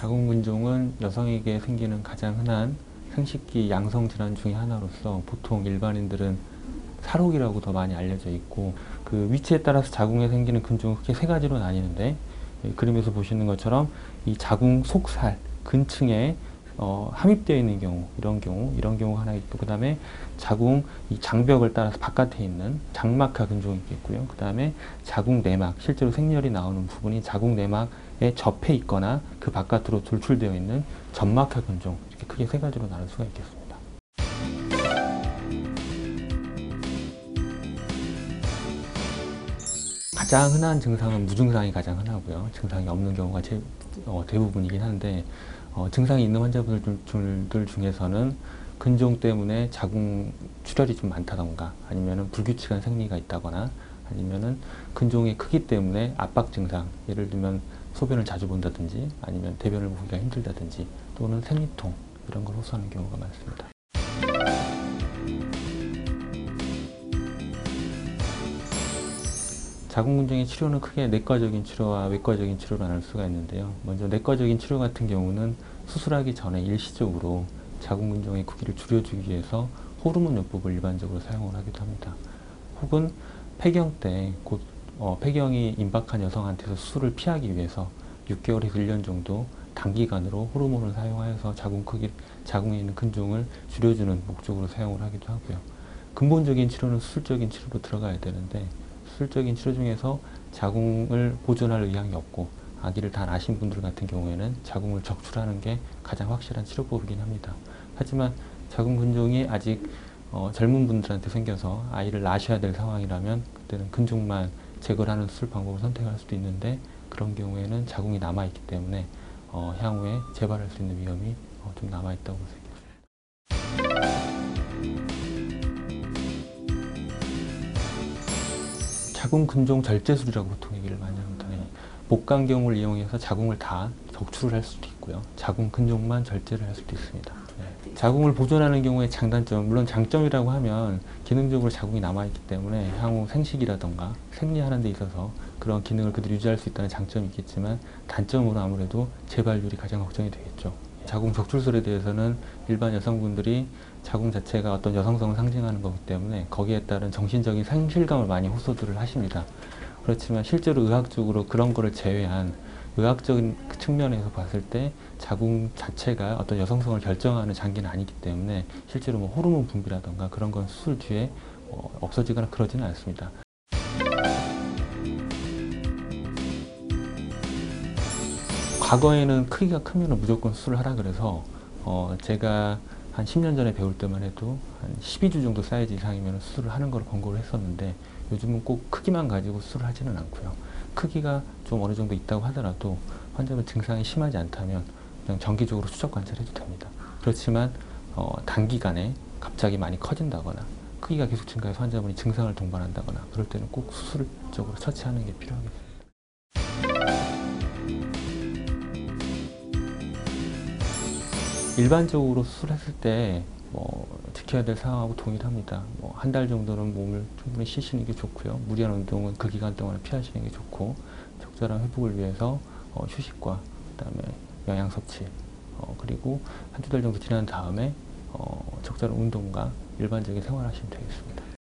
자궁근종은 여성에게 생기는 가장 흔한 생식기 양성 질환 중의 하나로서 보통 일반인들은 살혹이라고 더 많이 알려져 있고 그 위치에 따라서 자궁에 생기는 근종은 크게 세 가지로 나뉘는데 이 그림에서 보시는 것처럼 이 자궁 속살 근층에 어, 함입되어 있는 경우 이런 경우 이런 경우가 하나 있고 그 다음에 자궁 이 장벽을 따라서 바깥에 있는 장막하 근종이 있겠고요. 그 다음에 자궁 내막 실제로 생리혈이 나오는 부분이 자궁 내막에 접해 있거나 그 바깥으로 돌출되어 있는 점막하 근종 이렇게 크게 세 가지로 나눌 수가 있겠습니다. 가장 흔한 증상은 무증상이 가장 흔하고요. 증상이 없는 경우가 제, 어, 대부분이긴 한데 어, 증상이 있는 환자분들 중에서는 근종 때문에 자궁 출혈이 좀 많다던가 아니면은 불규칙한 생리가 있다거나 아니면 은 근종의 크기 때문에 압박 증상 예를 들면 소변을 자주 본다든지 아니면 대변을 보기가 힘들다든지 또는 생리통 이런 걸 호소하는 경우가 많습니다. 자궁근종의 치료는 크게 내과적인 치료와 외과적인 치료로 나눌 수가 있는데요. 먼저 내과적인 치료 같은 경우는 수술하기 전에 일시적으로 자궁근종의 크기를 줄여주기 위해서 호르몬 요법을 일반적으로 사용을 하기도 합니다. 혹은 폐경 때 곧 어, 폐경이 임박한 여성한테서 수술을 피하기 위해서 6개월에서 1년 정도 단기간으로 호르몬을 사용하여서 자궁 크기, 자궁에 있는 근종을 줄여주는 목적으로 사용을 하기도 하고요. 근본적인 치료는 수술적인 치료로 들어가야 되는데 수술적인 치료 중에서 자궁을 보존할 의향이 없고 아기를 다 낳으신 분들 같은 경우에는 자궁을 적출하는 게 가장 확실한 치료법이긴 합니다. 하지만 자궁 근종이 아직 어, 젊은 분들한테 생겨서 아이를 낳으셔야 될 상황이라면 그때는 근종만 제거를 하는 수술 방법을 선택할 수도 있는데 그런 경우에는 자궁이 남아있기 때문에 어, 향후에 재발할 수 있는 위험이 어, 좀 남아있다고 볼 수 있겠습니다. 자궁 근종 절제술이라고 보통 얘기를 많이 합니다. 네. 복강경을 이용해서 자궁을 다 적출을 할 수도 있고요. 자궁 근종만 절제를 할 수도 있습니다. 네. 자궁을 보존하는 경우의 장단점, 물론 장점이라고 하면 기능적으로 자궁이 남아있기 때문에 향후 생식이라던가 생리하는 데 있어서 그런 기능을 그대로 유지할 수 있다는 장점이 있겠지만 단점으로 아무래도 재발률이 가장 걱정이 되겠죠. 자궁 적출술에 대해서는 일반 여성분들이 자궁 자체가 어떤 여성성을 상징하는 거기 때문에 거기에 따른 정신적인 상실감을 많이 호소들을 하십니다. 그렇지만 실제로 의학적으로 그런 거를 제외한 의학적인 측면에서 봤을 때 자궁 자체가 어떤 여성성을 결정하는 장기는 아니기 때문에 실제로 뭐 호르몬 분비라던가 그런 건 수술 뒤에 어, 없어지거나 그러지는 않습니다. 과거에는 크기가 크면 무조건 수술을 하라 그래서 어, 제가 한 10년 전에 배울 때만 해도 한 12주 정도 사이즈 이상이면 수술을 하는 걸 권고를 했었는데 요즘은 꼭 크기만 가지고 수술을 하지는 않고요. 크기가 좀 어느 정도 있다고 하더라도 환자분 증상이 심하지 않다면 그냥 정기적으로 추적 관찰해도 됩니다. 그렇지만 어, 단기간에 갑자기 많이 커진다거나 크기가 계속 증가해서 환자분이 증상을 동반한다거나 그럴 때는 꼭 수술적으로 처치하는 게 필요하겠습니다. 일반적으로 수술했을 때뭐 지켜야 될 상황하고 동일합니다. 뭐 한 달 정도는 몸을 충분히 쉬시는 게 좋고요. 무리한 운동은 그 기간 동안 피하시는 게 좋고 적절한 회복을 위해서 어, 휴식과 그다음에 영양 섭취 어, 그리고 한두 달 정도 지난 다음에 어, 적절한 운동과 일반적인 생활하시면 되겠습니다.